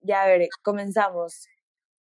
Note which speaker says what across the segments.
Speaker 1: ya a ver, comenzamos.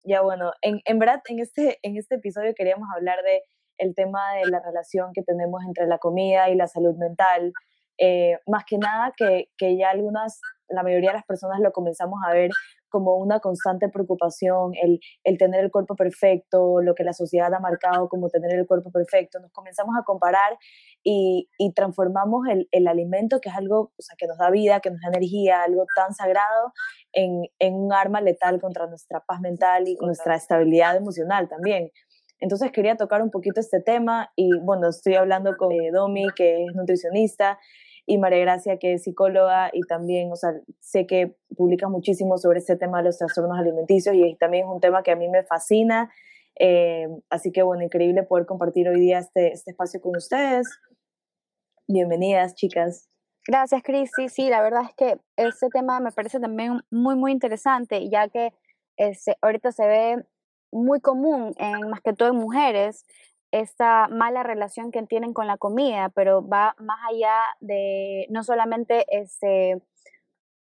Speaker 1: Ya bueno, en, en verdad en este, en este episodio queríamos hablar de el tema de la relación que tenemos entre la comida y la salud mental. Eh, más que nada que, que ya algunas, la mayoría de las personas lo comenzamos a ver como una constante preocupación, el, el, tener el cuerpo perfecto, lo que la sociedad ha marcado como tener el cuerpo perfecto. Nos comenzamos a comparar y, y transformamos el, el, alimento, que es algo o sea, que nos da vida, que nos da energía, algo tan sagrado, en, en un arma letal contra nuestra paz mental y nuestra estabilidad emocional también. Entonces quería tocar un poquito este tema y bueno, estoy hablando con Domi, que es nutricionista, y María Gracia, que es psicóloga y también, o sea, sé que publica muchísimo sobre este tema de los trastornos alimenticios y también es un tema que a mí me fascina. Eh, así que, bueno, increíble poder compartir hoy día este, este espacio con ustedes. Bienvenidas, chicas.
Speaker 2: Gracias, Cris. Sí, sí, la verdad es que este tema me parece también muy, muy interesante, ya que este, ahorita se ve muy común, en, más que todo en mujeres, esta mala relación que tienen con la comida, pero va más allá de no solamente este,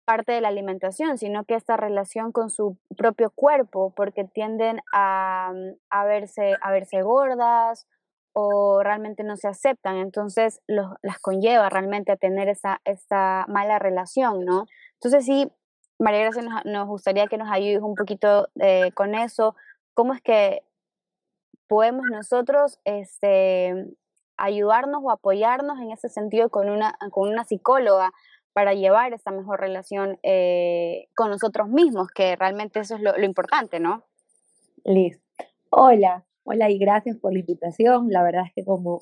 Speaker 2: parte de la alimentación, sino que esta relación con su propio cuerpo, porque tienden a, a, verse, a verse gordas o realmente no se aceptan, entonces los, las conlleva realmente a tener esa, esta mala relación, ¿no? Entonces sí, María Gracia nos, nos gustaría que nos ayudes un poquito eh, con eso, cómo es que podemos nosotros este, ayudarnos o apoyarnos en ese sentido con una, con una psicóloga para llevar esta mejor relación eh, con nosotros mismos, que realmente eso es lo, lo importante, ¿no?
Speaker 3: Liz. Hola, hola y gracias por la invitación. La verdad es que como,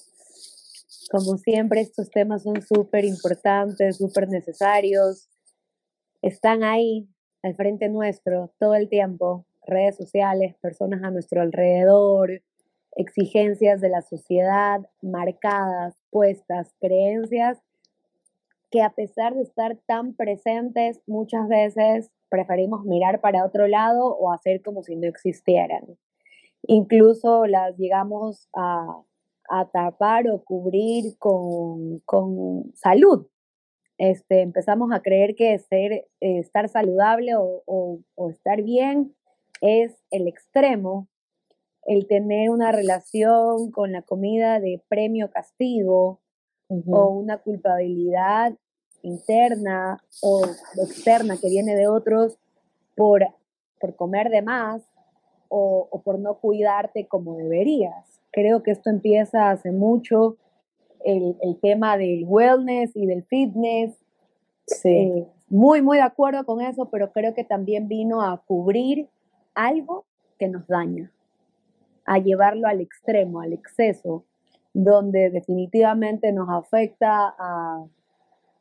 Speaker 3: como siempre estos temas son súper importantes, súper necesarios. Están ahí al frente nuestro todo el tiempo, redes sociales, personas a nuestro alrededor, exigencias de la sociedad marcadas, puestas, creencias que a pesar de estar tan presentes, muchas veces preferimos mirar para otro lado o hacer como si no existieran. Incluso las llegamos a, tapar o cubrir con, salud. Este, empezamos a creer que ser, eh, estar saludable o estar bien es el extremo el tener una relación con la comida de premio-castigo o una culpabilidad interna o externa que viene de otros por, por comer de más o, o, por no cuidarte como deberías. Creo que esto empieza hace mucho, el, el tema del wellness y del fitness. Sí. Eh, muy, muy de acuerdo con eso, pero creo que también vino a cubrir algo que nos daña a llevarlo al extremo, al exceso, donde definitivamente nos afecta a,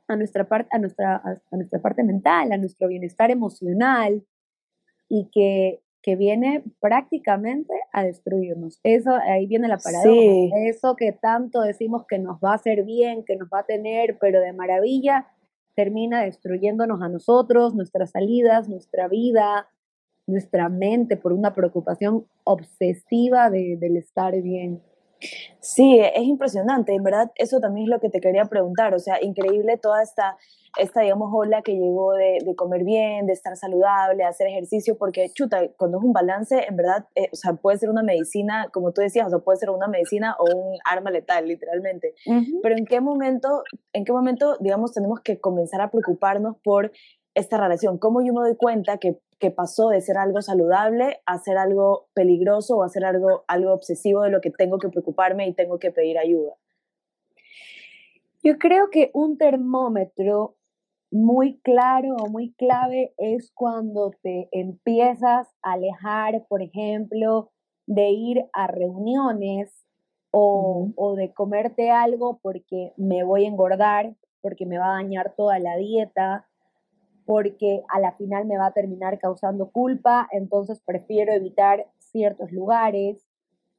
Speaker 3: a nuestra, parte, a, nuestra, a, nuestra parte mental, a nuestro bienestar emocional y que, que viene prácticamente a destruirnos. Eso, ahí viene la paradoja. Sí. Eso que tanto decimos que nos va a hacer bien, que nos va a tener, pero de maravilla, termina destruyéndonos a nosotros, nuestras salidas, nuestra vida, nuestra mente por una preocupación obsesiva de, del estar bien.
Speaker 1: Sí, es impresionante, en verdad eso también es lo que te quería preguntar, o sea, increíble toda esta, esta digamos, ola que llegó de, de comer bien, de estar saludable, hacer ejercicio, porque chuta, cuando es un balance, en verdad, eh, o sea, puede ser una medicina, como tú decías, o sea, puede ser una medicina o un arma letal, literalmente, uh -huh. pero ¿en qué momento, en qué momento, digamos, tenemos que comenzar a preocuparnos por esta relación? ¿Cómo yo me doy cuenta que que pasó de ser algo saludable a ser algo peligroso o a ser algo, algo obsesivo de lo que tengo que preocuparme y tengo que pedir ayuda?
Speaker 3: Yo creo que un termómetro muy claro o muy clave es cuando te empiezas a alejar, por ejemplo, de ir a reuniones o, uh -huh. o de comerte algo porque me voy a engordar, porque me va a dañar toda la dieta, porque a la final me va a terminar causando culpa, entonces prefiero evitar ciertos lugares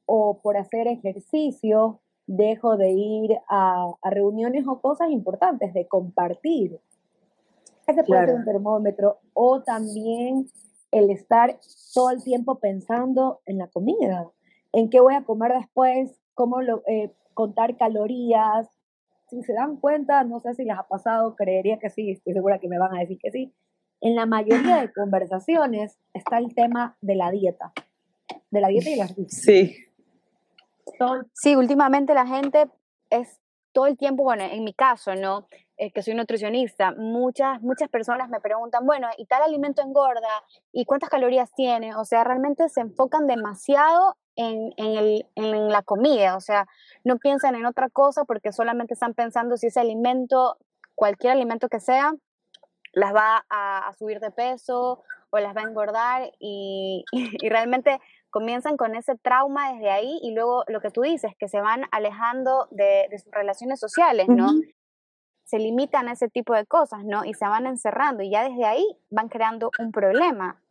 Speaker 3: o por hacer ejercicio dejo de ir a, a reuniones o cosas importantes, de compartir. Ese puede claro. ser un termómetro o también el estar todo el tiempo pensando en la comida, en qué voy a comer después, cómo lo, eh, contar calorías, si se dan cuenta, no sé si les ha pasado, creería que sí, estoy segura que me van a decir que sí, en la mayoría de conversaciones está el tema de la dieta, de la dieta y las
Speaker 1: Sí.
Speaker 2: Sí, últimamente la gente es todo el tiempo, bueno, en mi caso, ¿no? Eh, que soy nutricionista, muchas, muchas personas me preguntan, bueno, ¿y tal alimento engorda? ¿Y cuántas calorías tiene? O sea, realmente se enfocan demasiado en, en, el, en la comida, o sea, no piensan en otra cosa porque solamente están pensando si ese alimento, cualquier alimento que sea, las va a, a subir de peso o las va a engordar y, y realmente comienzan con ese trauma desde ahí y luego lo que tú dices, que se van alejando de, de sus relaciones sociales, ¿no? Se limitan a ese tipo de cosas, ¿no? Y se van encerrando y ya desde ahí van creando un problema.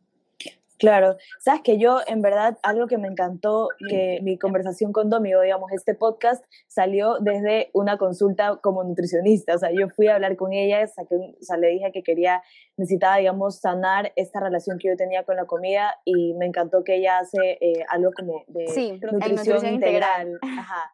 Speaker 1: Claro, sabes que yo en verdad algo que me encantó, que mi conversación con Domi, digamos, este podcast salió desde una consulta como nutricionista, o sea, yo fui a hablar con ella, saqué, o sea, le dije que quería, necesitaba, digamos, sanar esta relación que yo tenía con la comida y me encantó que ella hace eh, algo como de
Speaker 2: Sí,
Speaker 1: nutrición integral.
Speaker 2: integral.
Speaker 1: Ajá.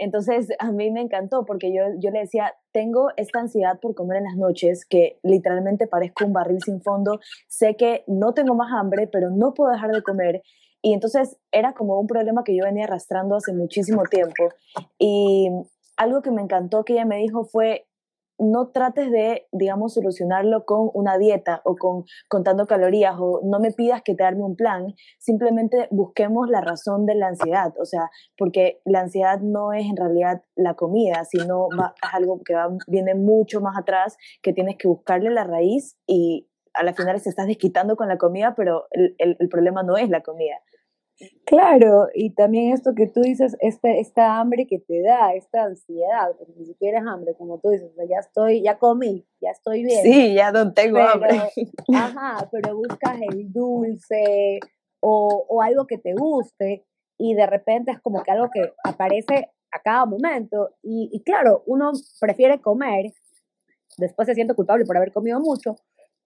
Speaker 1: Entonces, a mí me encantó porque yo, yo le decía, tengo esta ansiedad por comer en las noches que literalmente parezco un barril sin fondo. Sé que no tengo más hambre, pero no puedo dejar de comer. Y entonces era como un problema que yo venía arrastrando hace muchísimo tiempo. Y algo que me encantó que ella me dijo fue, no trates de, digamos, solucionarlo con una dieta o con contando calorías o no me pidas que te arme un plan, simplemente busquemos la razón de la ansiedad, o sea, porque la ansiedad no es en realidad la comida, sino va- es algo que va, viene mucho más atrás, que tienes que buscarle la raíz y a la final se estás desquitando con la comida, pero el, el- el problema no es la comida.
Speaker 3: Claro, y también esto que tú dices, esta, esta hambre que te da, esta ansiedad, porque ni siquiera es hambre, como tú dices, o sea, ya estoy, ya comí, ya estoy bien.
Speaker 1: Sí, ya no tengo
Speaker 3: pero,
Speaker 1: hambre.
Speaker 3: ajá, pero buscas el dulce o, o algo que te guste y de repente es como que algo que aparece a cada momento y, y claro, uno prefiere comer, después se siente culpable por haber comido mucho,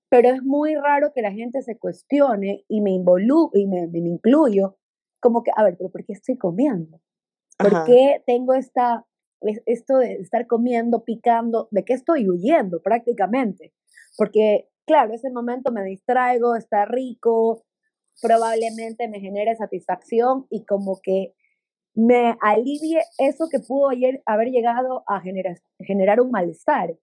Speaker 3: pero es muy raro que la gente se cuestione y me involu y me, me incluyo, como que, a ver, pero ¿por qué estoy comiendo? ¿Por
Speaker 1: Ajá.
Speaker 3: qué tengo esta, es- esto de estar comiendo, picando? ¿De qué estoy huyendo prácticamente? Porque, claro, ese momento me distraigo, está rico, probablemente me genere satisfacción y como que me alivie eso que pudo ayer haber llegado a generar, generar un malestar,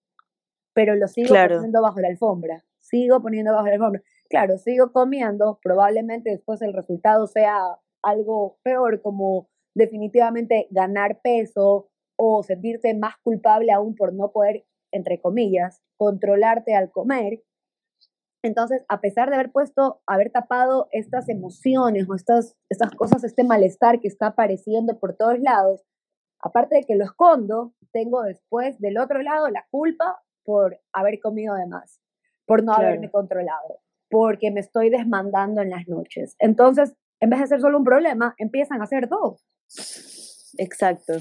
Speaker 3: pero lo sigo
Speaker 1: Claro.
Speaker 3: poniendo bajo la alfombra, sigo poniendo bajo la alfombra. Claro, sigo comiendo, probablemente después el resultado sea algo peor, como definitivamente ganar peso o sentirte más culpable aún por no poder, entre comillas, controlarte al comer. Entonces, a pesar de haber puesto, haber tapado estas emociones o estas, estas cosas, este malestar que está apareciendo por todos lados, aparte de que lo escondo, tengo después del otro lado la culpa por haber comido de más, por no
Speaker 1: Claro.
Speaker 3: haberme controlado, porque me estoy desmandando en las noches. Entonces, en vez de ser solo un problema, empiezan a ser dos.
Speaker 1: Exacto,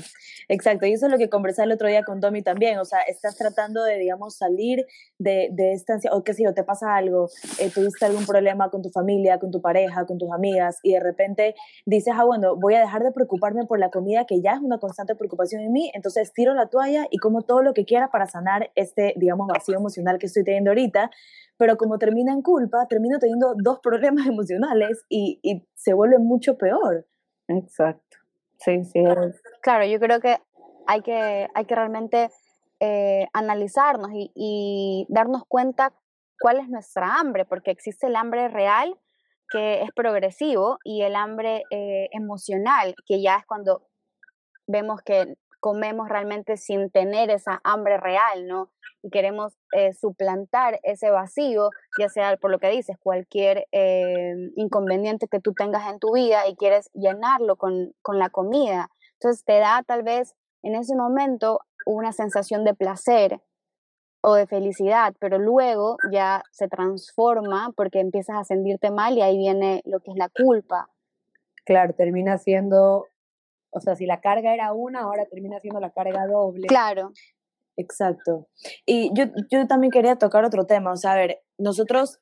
Speaker 1: exacto. Y eso es lo que conversé el otro día con Tommy también. O sea, estás tratando de, digamos, salir de, de esta o qué sé yo, te pasa algo, eh, tuviste algún problema con tu familia, con tu pareja, con tus amigas, y de repente dices, ah, bueno, voy a dejar de preocuparme por la comida, que ya es una constante preocupación en mí, entonces tiro la toalla y como todo lo que quiera para sanar este, digamos, vacío emocional que estoy teniendo ahorita. Pero como termina en culpa, termino teniendo dos problemas emocionales y, y se vuelve mucho peor.
Speaker 3: Exacto. Sí, sí.
Speaker 2: Claro, yo creo que hay que, hay que realmente eh, analizarnos y, y darnos cuenta cuál es nuestra hambre, porque existe el hambre real que es progresivo y el hambre eh, emocional, que ya es cuando vemos que comemos realmente sin tener esa hambre real, ¿no? Y queremos eh, suplantar ese vacío, ya sea por lo que dices, cualquier eh, inconveniente que tú tengas en tu vida y quieres llenarlo con, con la comida. Entonces te da tal vez en ese momento una sensación de placer o de felicidad, pero luego ya se transforma porque empiezas a sentirte mal y ahí viene lo que es la culpa.
Speaker 3: Claro, termina siendo, o sea, si la carga era una, ahora termina siendo la carga doble.
Speaker 2: Claro,
Speaker 1: Exacto. Y yo, yo también quería tocar otro tema. O sea, a ver, nosotros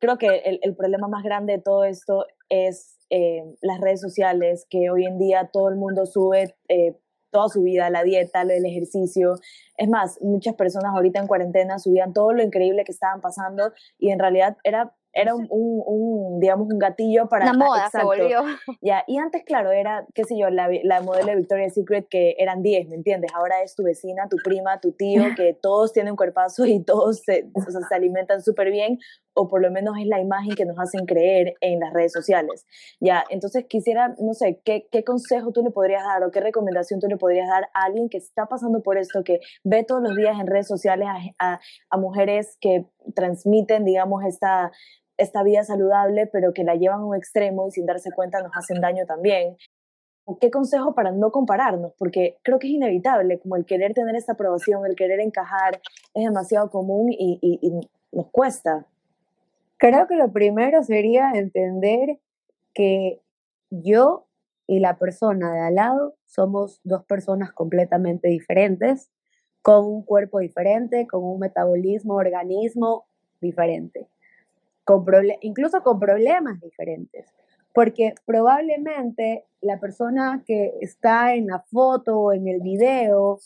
Speaker 1: creo que el, el problema más grande de todo esto es eh, las redes sociales, que hoy en día todo el mundo sube eh, toda su vida, la dieta, el ejercicio. Es más, muchas personas ahorita en cuarentena subían todo lo increíble que estaban pasando y en realidad era era un, un, digamos, un gatillo para...
Speaker 2: La moda se volvió.
Speaker 1: Ya, y antes, claro, era, qué sé yo, la, la modelo de Victoria's Secret que eran 10, ¿me entiendes? Ahora es tu vecina, tu prima, tu tío, que todos tienen un cuerpazo y todos se, se alimentan súper bien, o por lo menos es la imagen que nos hacen creer en las redes sociales. Ya, entonces quisiera, no sé, ¿qué, qué consejo tú le podrías dar o qué recomendación tú le podrías dar a alguien que está pasando por esto, que ve todos los días en redes sociales a, a, a mujeres que transmiten, digamos, esta esta vida saludable, pero que la llevan a un extremo y sin darse cuenta nos hacen daño también. ¿Qué consejo para no compararnos? Porque creo que es inevitable, como el querer tener esta aprobación, el querer encajar, es demasiado común y, y nos cuesta.
Speaker 3: Creo que lo primero sería entender que yo y la persona de al lado somos dos personas completamente diferentes, con un cuerpo diferente, con un metabolismo, organismo diferente incluso con problemas diferentes, porque probablemente la persona que está en la foto o en el video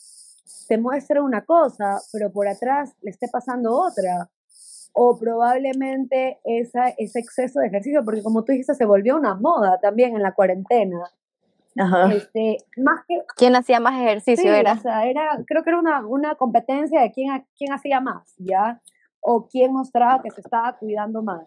Speaker 3: te muestra una cosa, pero por atrás le esté pasando otra. O probablemente esa, ese exceso de ejercicio, porque como tú dijiste, se volvió una moda también en la cuarentena.
Speaker 2: Ajá. Este, más que, ¿Quién hacía más ejercicio? era?
Speaker 3: O sea, era, creo que era una, una competencia de quién, quién hacía más, ¿ya? O quién mostraba que se estaba cuidando más.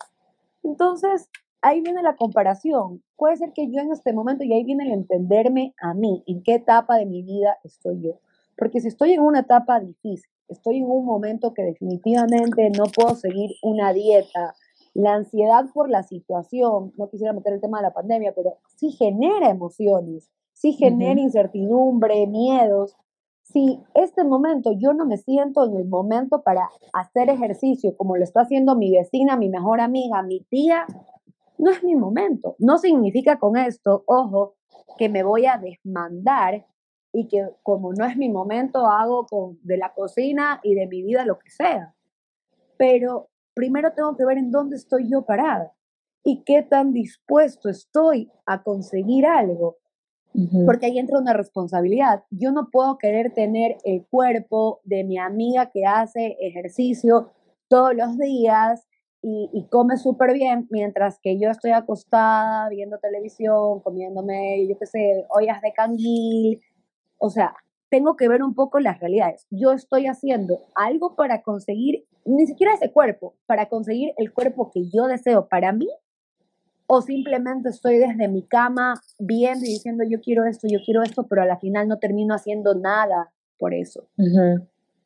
Speaker 3: Entonces, ahí viene la comparación. Puede ser que yo en este momento, y ahí viene el entenderme a mí, en qué etapa de mi vida estoy yo. Porque si estoy en una etapa difícil, estoy en un momento que definitivamente no puedo seguir una dieta, la ansiedad por la situación, no quisiera meter el tema de la pandemia, pero sí genera emociones, sí genera incertidumbre, miedos, si este momento yo no me siento en el momento para hacer ejercicio como lo está haciendo mi vecina, mi mejor amiga, mi tía, no es mi momento. No significa con esto, ojo, que me voy a desmandar y que como no es mi momento hago con, de la cocina y de mi vida lo que sea. Pero primero tengo que ver en dónde estoy yo parada y qué tan dispuesto estoy a conseguir algo porque ahí entra una responsabilidad. Yo no puedo querer tener el cuerpo de mi amiga que hace ejercicio todos los días y, come súper bien, mientras que yo estoy acostada viendo televisión, comiéndome, yo qué sé, ollas de canguil. O sea, tengo que ver un poco las realidades. Yo estoy haciendo algo para conseguir, ni siquiera ese cuerpo, para conseguir el cuerpo que yo deseo para mí o simplemente estoy desde mi cama viendo y diciendo yo quiero esto, yo quiero esto, pero a la final no termino haciendo nada por eso.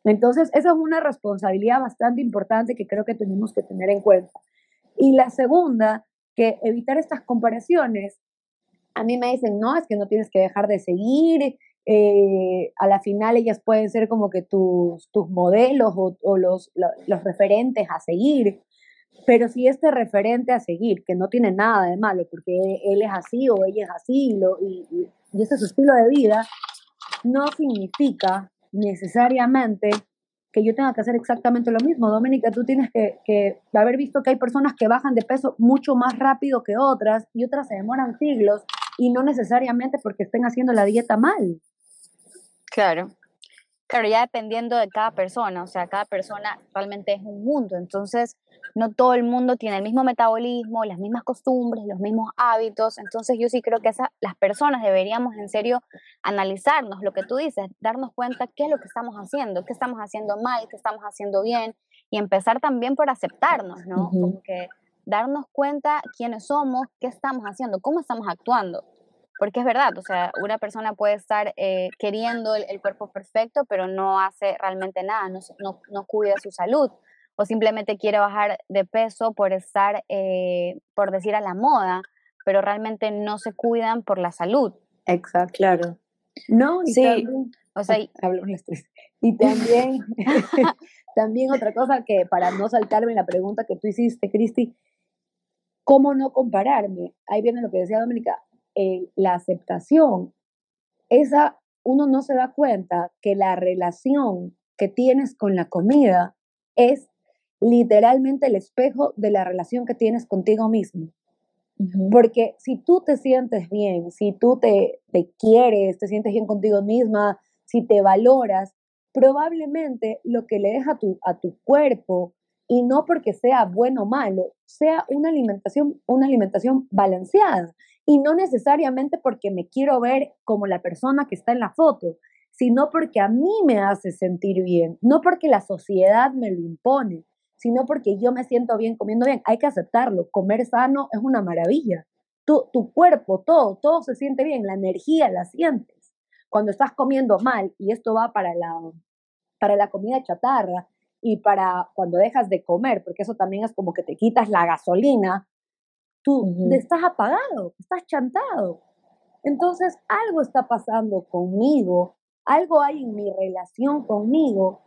Speaker 3: Entonces, esa es una responsabilidad bastante importante que creo que tenemos que tener en cuenta. Y la segunda, que evitar estas comparaciones. A mí me dicen, no, es que no tienes que dejar de seguir, eh, a la final ellas pueden ser como que tus, tus modelos o, o los, los, referentes a seguir. Pero si este referente a seguir, que no tiene nada de malo, porque él es así o ella es así y, y, ese es su estilo de vida, no significa necesariamente que yo tenga que hacer exactamente lo mismo. Doménica, tú tienes que, que, haber visto que hay personas que bajan de peso mucho más rápido que otras y otras se demoran siglos y no necesariamente porque estén haciendo la dieta mal.
Speaker 2: Claro. Claro, ya dependiendo de cada persona, o sea, cada persona realmente es un mundo, entonces no todo el mundo tiene el mismo metabolismo, las mismas costumbres, los mismos hábitos, entonces yo sí creo que las personas deberíamos en serio analizarnos lo que tú dices, darnos cuenta qué es lo que estamos haciendo, qué estamos haciendo mal, qué estamos haciendo bien y empezar también por aceptarnos, ¿no? Como que darnos cuenta quiénes somos, qué estamos haciendo, cómo estamos actuando. Porque es verdad, o sea, una persona puede estar eh, queriendo el, cuerpo perfecto, pero no hace realmente nada, no, no, no, cuida su salud, o simplemente quiere bajar de peso por estar, eh, por decir a la moda, pero realmente no se cuidan por la salud.
Speaker 3: Exacto. Claro. No, y sí. También, o sea, y, Y también, también otra cosa que para no saltarme la pregunta que tú hiciste, Cristi, ¿cómo no compararme? Ahí viene lo que decía Dominica, eh, la aceptación, esa uno no se da cuenta que la relación que tienes con la comida es literalmente el espejo de la relación que tienes contigo mismo. Porque si tú te sientes bien, si tú te, te quieres, te sientes bien contigo misma, si te valoras, probablemente lo que le deja a tu, a tu cuerpo, y no porque sea bueno o malo, sea una alimentación, una alimentación balanceada. Y no necesariamente porque me quiero ver como la persona que está en la foto, sino porque a mí me hace sentir bien, no porque la sociedad me lo impone, sino porque yo me siento bien comiendo bien. Hay que aceptarlo, comer sano es una maravilla. Tu, tu cuerpo, todo, todo se siente bien, la energía la sientes. Cuando estás comiendo mal, y esto va para la, para la comida chatarra y para cuando dejas de comer, porque eso también es como que te quitas la gasolina, tú estás apagado, estás chantado. Entonces algo está pasando conmigo algo hay en mi relación conmigo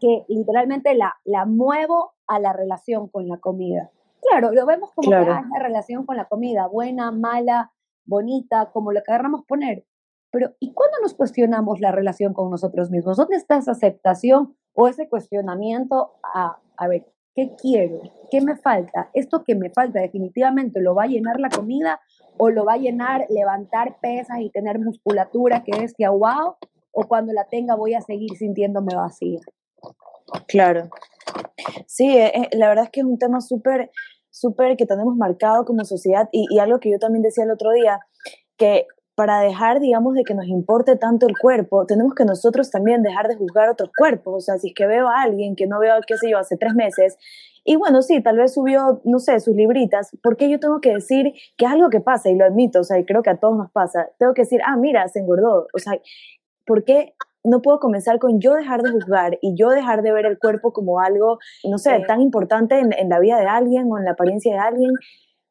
Speaker 3: que literalmente la, la muevo a la relación con la comida. Claro, lo vemos como que ah, la relación con la comida, buena, mala, bonita, como lo queramos poner. Pero, ¿y cuándo nos cuestionamos la relación con nosotros mismos? ¿Dónde está esa aceptación o ese cuestionamiento a, a ver, ¿qué quiero? ¿Qué me falta? Esto que me falta definitivamente lo va a llenar la comida o lo va a llenar levantar pesas y tener musculatura que es que wow o cuando la tenga voy a seguir sintiéndome vacía.
Speaker 1: Claro. Sí, eh, eh, la verdad es que es un tema súper, súper que tenemos marcado como sociedad y, y algo que yo también decía el otro día, que para dejar, digamos, de que nos importe tanto el cuerpo, tenemos que nosotros también dejar de juzgar otros cuerpos. O sea, si es que veo a alguien que no veo, qué sé yo, hace tres meses, y bueno, sí, tal vez subió, no sé, sus libritas, ¿por qué yo tengo que decir que es algo que pasa? Y lo admito, o sea, y creo que a todos nos pasa. Tengo que decir, ah, mira, se engordó. O sea, ¿por qué no puedo comenzar con yo dejar de juzgar y yo dejar de ver el cuerpo como algo, no sé, tan importante en, la vida de alguien o en la apariencia de alguien?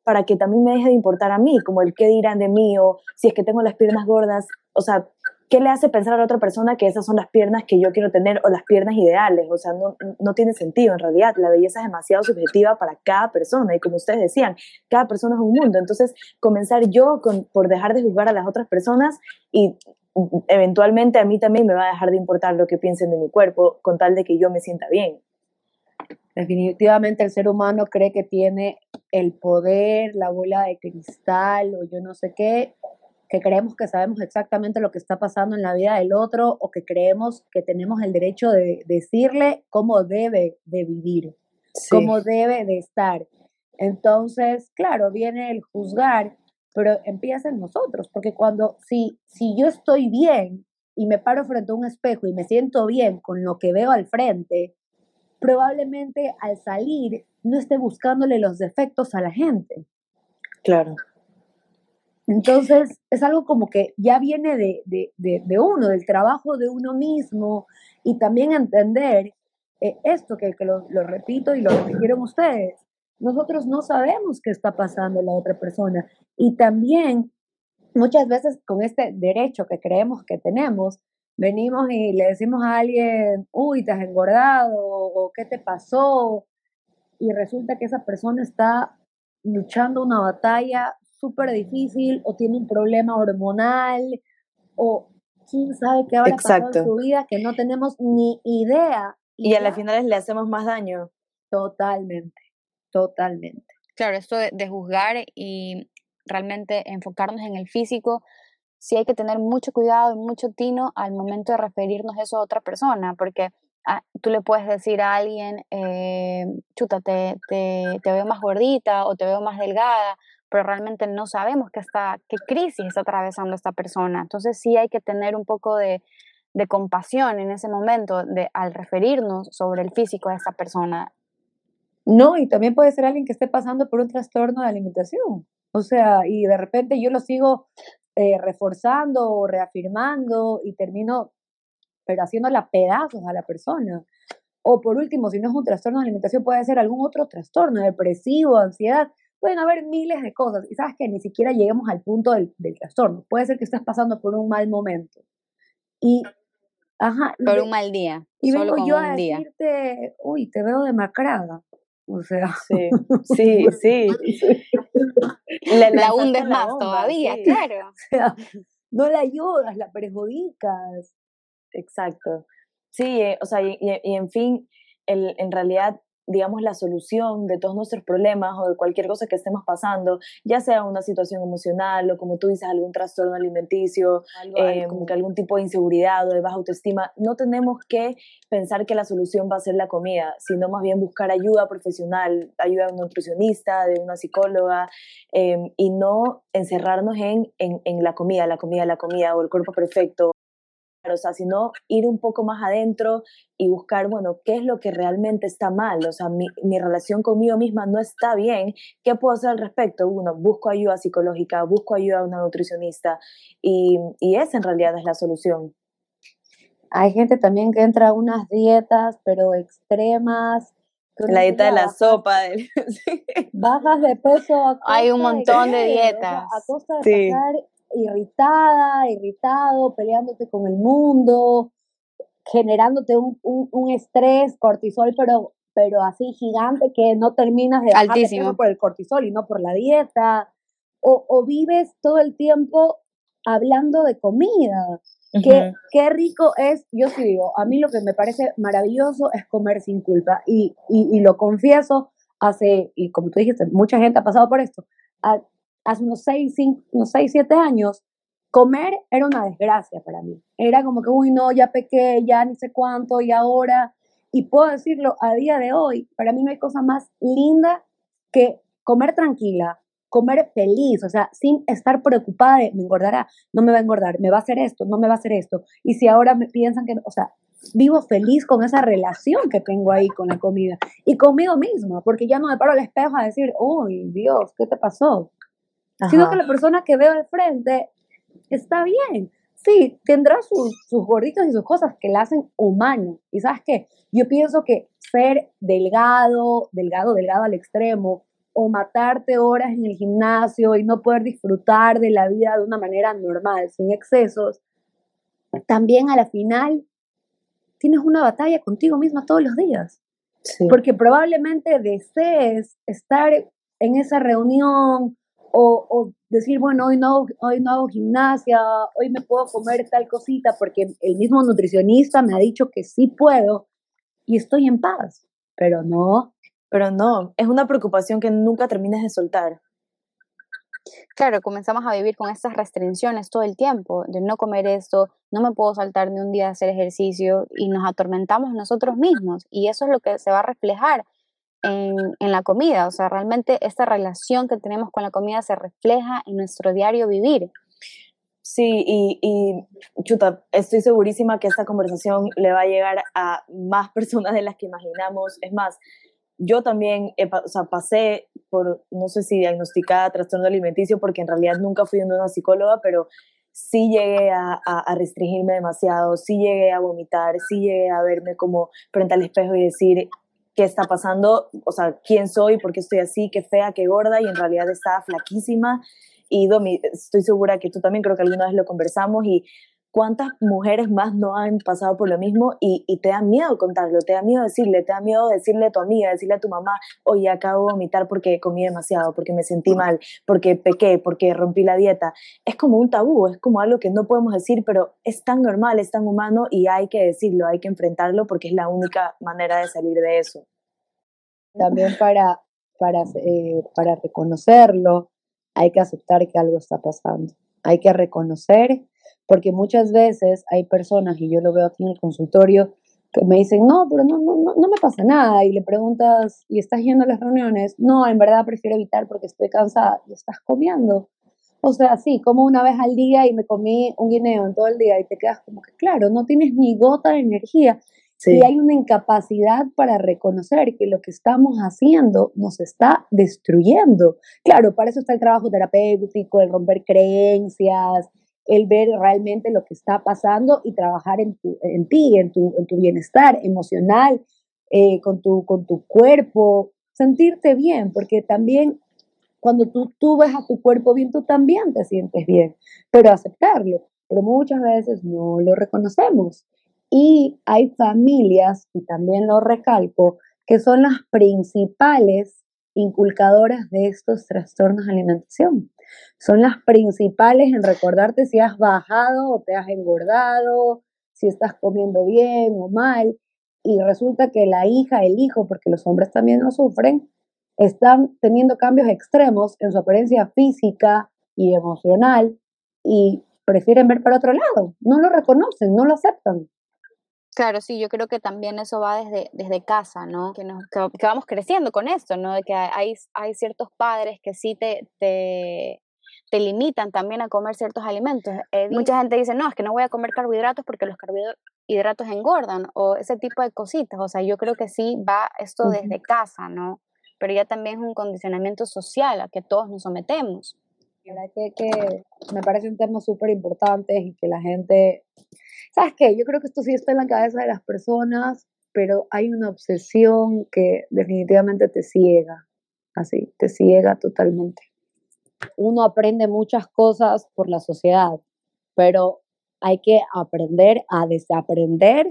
Speaker 1: Para que también me deje de importar a mí, como el qué dirán de mí o si es que tengo las piernas gordas, o sea, ¿qué le hace pensar a la otra persona que esas son las piernas que yo quiero tener o las piernas ideales? O sea, no, no tiene sentido en realidad, la belleza es demasiado subjetiva para cada persona y como ustedes decían, cada persona es un mundo, entonces comenzar yo con, por dejar de juzgar a las otras personas y eventualmente a mí también me va a dejar de importar lo que piensen de mi cuerpo con tal de que yo me sienta bien.
Speaker 3: Definitivamente el ser humano cree que tiene el poder, la bola de cristal o yo no sé qué, que creemos que sabemos exactamente lo que está pasando en la vida del otro o que creemos que tenemos el derecho de decirle cómo debe de vivir, cómo debe de estar. Entonces, claro, viene el juzgar pero empieza en nosotros, porque cuando, si, si yo estoy bien y me paro frente a un espejo y me siento bien con lo que veo al frente, probablemente al salir no esté buscándole los defectos a la gente.
Speaker 1: Claro.
Speaker 3: Entonces, es algo como que ya viene de, de, de, uno, del trabajo de uno mismo, y también entender eh, esto que, que lo, lo, repito y lo repitieron ustedes, nosotros no sabemos qué está pasando en la otra persona. Y también muchas veces con este derecho que creemos que tenemos, venimos y le decimos a alguien, uy, te has engordado o qué te pasó. Y resulta que esa persona está luchando una batalla súper difícil o tiene un problema hormonal o quién sabe qué habrá pasado en su vida que no tenemos ni idea.
Speaker 1: Y, y a las finales le hacemos más daño.
Speaker 3: Totalmente totalmente.
Speaker 2: Claro, esto de, juzgar y realmente enfocarnos en el físico, sí hay que tener mucho cuidado y mucho tino al momento de referirnos eso a otra persona, porque ah, tú le puedes decir a alguien, eh, chuta, te, te, veo más gordita o te veo más delgada, pero realmente no sabemos qué, está, qué crisis está atravesando esta persona. Entonces sí hay que tener un poco de, de compasión en ese momento de, al referirnos sobre el físico de esta persona.
Speaker 3: No, y también puede ser alguien que esté pasando por un trastorno de alimentación. O sea, y de repente yo lo sigo eh, reforzando o reafirmando y termino, pero haciéndola pedazos a la persona. O por último, si no es un trastorno de alimentación, puede ser algún otro trastorno, depresivo, ansiedad. Pueden haber miles de cosas. Y sabes que ni siquiera lleguemos al punto del, trastorno. Puede ser que estés pasando por un mal momento. Y
Speaker 2: Ajá. Por un mal día.
Speaker 3: Y vengo yo a decirte, uy, te veo demacrada. O sea,
Speaker 1: sí, sí, sí.
Speaker 2: La, hundes más todavía, claro.
Speaker 3: O sea, no la ayudas, la perjudicas.
Speaker 1: Exacto. Sí, eh, o sea, y, en fin, el, en realidad digamos, la solución de todos nuestros problemas o de cualquier cosa que estemos pasando, ya sea una situación emocional o como tú dices, algún trastorno alimenticio, eh, como que algún tipo de inseguridad o de baja autoestima, no tenemos que pensar que la solución va a ser la comida, sino más bien buscar ayuda profesional, ayuda de un nutricionista, de una psicóloga, em, y no encerrarnos en, en, en la comida, la comida, la comida o el cuerpo perfecto o sea, sino ir un poco más adentro y buscar, bueno, qué es lo que realmente está mal, o sea, mi, mi, relación conmigo misma no está bien, ¿qué puedo hacer al respecto? Uno, busco ayuda psicológica, busco ayuda a una nutricionista y, y esa en realidad es la solución.
Speaker 3: Hay gente también que entra a unas dietas, pero extremas.
Speaker 1: La dieta de la sopa.
Speaker 3: Bajas de peso.
Speaker 2: Hay un montón de, dietas.
Speaker 3: a costa de sí irritada, irritado, peleándote con el mundo, generándote un, un, estrés, cortisol, pero, pero así gigante que no terminas de bajar por el cortisol y no por la dieta. O, o vives todo el tiempo hablando de comida. Qué, qué, rico es, yo sí digo, a mí lo que me parece maravilloso es comer sin culpa. Y, y, y lo confieso, hace, y como tú dijiste, mucha gente ha pasado por esto, hace unos 6, 5, unos 6, 7 años, comer era una desgracia para mí. Era como que, uy, no, ya pequé, ya ni sé cuánto, y ahora, y puedo decirlo, a día de hoy, para mí no hay cosa más linda que comer tranquila, comer feliz, o sea, sin estar preocupada de, me engordará, no me va a engordar, me va a hacer esto, no me va a hacer esto. Y si ahora me piensan que, o sea, vivo feliz con esa relación que tengo ahí con la comida y conmigo misma, porque ya no me paro al espejo a decir, uy, Dios, ¿qué te pasó? Sino que la persona que veo al frente está bien. Sí, tendrá sus, sus gorditos y sus cosas que la hacen humano. Y sabes qué, yo pienso que ser delgado, delgado, delgado al extremo, o matarte horas en el gimnasio y no poder disfrutar de la vida de una manera normal, sin excesos, también a la final tienes una batalla contigo misma todos los días. Porque probablemente desees estar en esa reunión o, decir, bueno, hoy no, hoy no hago gimnasia, hoy me puedo comer tal cosita porque el mismo nutricionista me ha dicho que sí puedo y estoy en paz, pero no.
Speaker 1: Pero no, es una preocupación que nunca terminas de soltar.
Speaker 2: Claro, comenzamos a vivir con estas restricciones todo el tiempo, de no comer esto, no me puedo saltar ni un día a hacer ejercicio y nos atormentamos nosotros mismos y eso es lo que se va a reflejar en, la comida. O sea, realmente esta relación que tenemos con la comida se refleja en nuestro diario vivir.
Speaker 1: Sí, y, y, chuta, estoy segurísima que esta conversación le va a llegar a más personas de las que imaginamos. Es más, yo también o sea, pasé por, no sé si diagnosticada trastorno alimenticio, porque en realidad nunca fui una psicóloga, pero sí llegué a, a, a, restringirme demasiado, sí llegué a vomitar, sí llegué a verme como frente al espejo y decir, qué está pasando, o sea, quién soy, por qué estoy así, qué fea, qué gorda, y en realidad estaba flaquísima. Y Domi, estoy segura que tú también creo que alguna vez lo conversamos y cuántas mujeres más no han pasado por lo mismo y, y, te da miedo contarlo, te da miedo decirle, te da miedo decirle a tu amiga, decirle a tu mamá, oye, acabo de vomitar porque comí demasiado, porque me sentí mal, porque pequé, porque rompí la dieta. Es como un tabú, es como algo que no podemos decir, pero es tan normal, es tan humano y hay que decirlo, hay que enfrentarlo porque es la única manera de salir de eso.
Speaker 3: También para, para, eh, para reconocerlo, hay que aceptar que algo está pasando. Hay que reconocer porque muchas veces hay personas, y yo lo veo aquí en el consultorio, que me dicen, no, pero no, no, no me pasa nada, y le preguntas, ¿y estás yendo a las reuniones? No, en verdad prefiero evitar porque estoy cansada, y estás comiendo. O sea, sí, como una vez al día y me comí un guineo en todo el día y te quedas como que, claro, no tienes ni gota de energía. Y hay una incapacidad para reconocer que lo que estamos haciendo nos está destruyendo. Claro, para eso está el trabajo terapéutico, el romper creencias, el ver realmente lo que está pasando y trabajar en, tu, en ti, en tu, en tu bienestar emocional, eh, con, tu, con tu cuerpo, sentirte bien, porque también cuando tú, tú ves a tu cuerpo bien, tú también te sientes bien, pero aceptarlo, pero muchas veces no lo reconocemos. Y hay familias, y también lo recalco, que son las principales inculcadoras de estos trastornos de alimentación son las principales en recordarte si has bajado o te has engordado, si estás comiendo bien o mal. y resulta que la hija, el hijo, porque los hombres también lo sufren, están teniendo cambios extremos en su apariencia física y emocional y prefieren ver para otro lado, no lo reconocen, no lo aceptan.
Speaker 2: Claro, sí, yo creo que también eso va desde, desde casa, ¿no? Que, nos, que, vamos creciendo con esto, ¿no? De que hay, hay ciertos padres que sí te, te, te limitan también a comer ciertos alimentos. mucha gente dice, no, es que no voy a comer carbohidratos porque los carbohidratos engordan o ese tipo de cositas. O sea, yo creo que sí va esto desde casa, ¿no? Pero ya también es un condicionamiento social a que todos nos sometemos.
Speaker 3: Que, que me parece un tema súper importante y que la gente ¿Sabes qué? Yo creo que esto sí está en la cabeza de las personas, pero hay una obsesión que definitivamente te ciega, así, te ciega totalmente. Uno aprende muchas cosas por la sociedad, pero hay que aprender a desaprender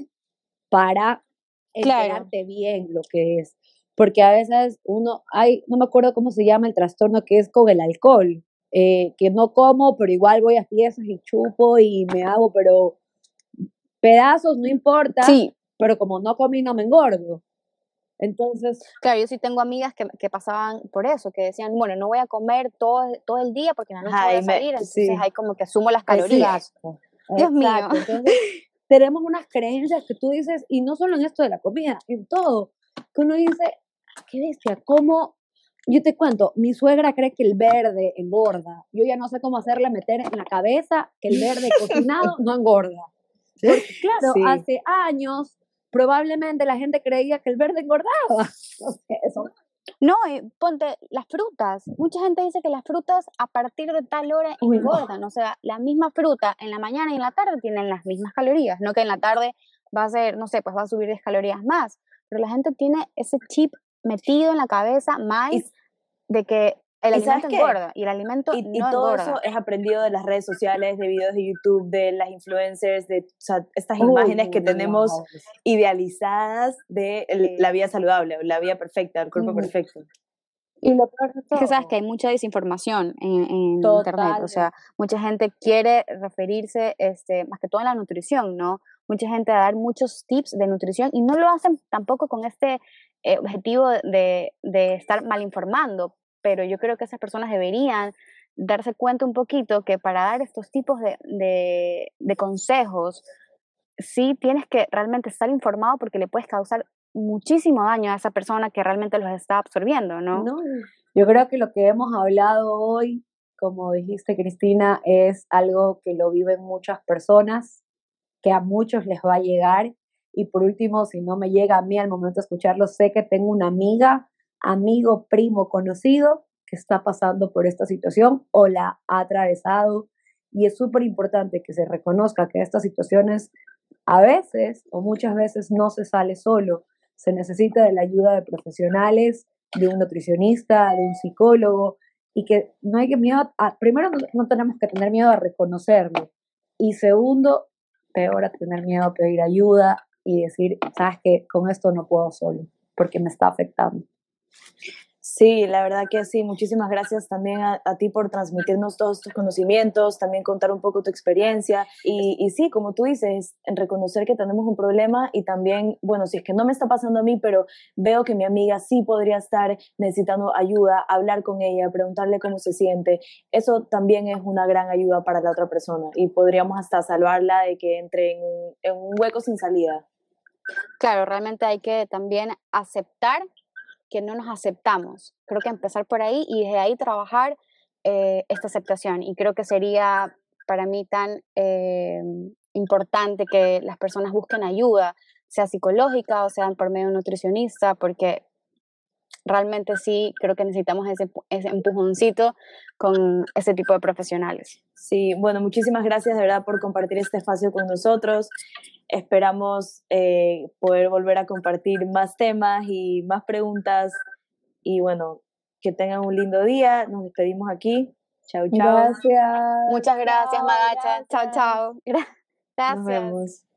Speaker 3: para enterarte bien lo que es. Porque a veces uno, hay, no me acuerdo cómo se llama el trastorno que es con el alcohol, eh, que no como, pero igual voy a fiestas y chupo y me hago, pero pedazos, no importa, sí. pero como no comí, no me engordo. Entonces.
Speaker 2: Claro, yo sí tengo amigas que, que, pasaban por eso, que decían, bueno, no voy a comer todo, todo el día porque en la noche voy a salir, entonces hay como que sumo las calorías. Dios mío.
Speaker 3: tenemos unas creencias que tú dices, y no solo en esto de la comida, en todo, que uno dice, qué bestia, ¿cómo? Yo te cuento, mi suegra cree que el verde engorda. Yo ya no sé cómo hacerle meter en la cabeza que el verde cocinado no engorda claro, hace años probablemente la gente creía que el verde engordaba.
Speaker 2: No, ponte las frutas. Mucha gente dice que las frutas a partir de tal hora engordan. O sea, la misma fruta en la mañana y en la tarde tienen las mismas calorías. No que en la tarde va a ser, no sé, pues va a subir 10 calorías más. Pero la gente tiene ese chip metido en la cabeza mal de que el alimento engorda y el alimento y, y todo eso
Speaker 1: es aprendido de las redes sociales, de videos de YouTube, de las influencers, de estas imágenes que tenemos idealizadas de la vida saludable, la vida perfecta, el cuerpo perfecto.
Speaker 2: Y lo peor es que sabes que hay mucha desinformación en, internet, o sea, mucha gente quiere referirse, este, más que todo en la nutrición, ¿no? Mucha gente a dar muchos tips de nutrición y no lo hacen tampoco con este eh, objetivo de, de estar mal informando, pero yo creo que esas personas deberían darse cuenta un poquito que para dar estos tipos de, consejos, sí tienes que realmente estar informado porque le puedes causar muchísimo daño a esa persona que realmente los está absorbiendo, ¿no?
Speaker 3: no yo creo que lo que hemos hablado hoy, como dijiste Cristina, es algo que lo viven muchas personas, que a muchos les va a llegar. Y por último, si no me llega a mí al momento de escucharlo, sé que tengo una amiga amigo, primo, conocido que está pasando por esta situación o la ha atravesado. Y es súper importante que se reconozca que estas situaciones a veces o muchas veces no se sale solo. Se necesita de la ayuda de profesionales, de un nutricionista, de un psicólogo, y que no hay que miedo, a, primero no, tenemos que tener miedo a reconocerlo, y segundo, peor a tener miedo a pedir ayuda y decir, sabes que con esto no puedo solo, porque me está afectando.
Speaker 1: Sí, la verdad que sí. Muchísimas gracias también a, ti por transmitirnos todos tus conocimientos, también contar un poco tu experiencia y, y, sí, como tú dices, reconocer que tenemos un problema y también, bueno, si es que no me está pasando a mí, pero veo que mi amiga sí podría estar necesitando ayuda, hablar con ella, preguntarle cómo se siente, eso también es una gran ayuda para la otra persona y podríamos hasta salvarla de que entre en, en un hueco sin salida.
Speaker 2: Claro, realmente hay que también aceptar que no nos aceptamos. Creo que empezar por ahí y desde ahí trabajar eh, esta aceptación. Y creo que sería para mí tan eh, importante que las personas busquen ayuda, sea psicológica o sea por medio de un nutricionista, porque realmente sí creo que necesitamos ese, ese empujoncito con ese tipo de profesionales.
Speaker 1: Sí, bueno, muchísimas gracias de verdad por compartir este espacio con nosotros. Esperamos eh, poder volver a compartir más temas y más preguntas. Y bueno, que tengan un lindo día. Nos despedimos aquí. Chao, chao.
Speaker 3: Gracias.
Speaker 2: Muchas gracias, Magacha. Chao, chao. Gracias.
Speaker 1: Nos vemos.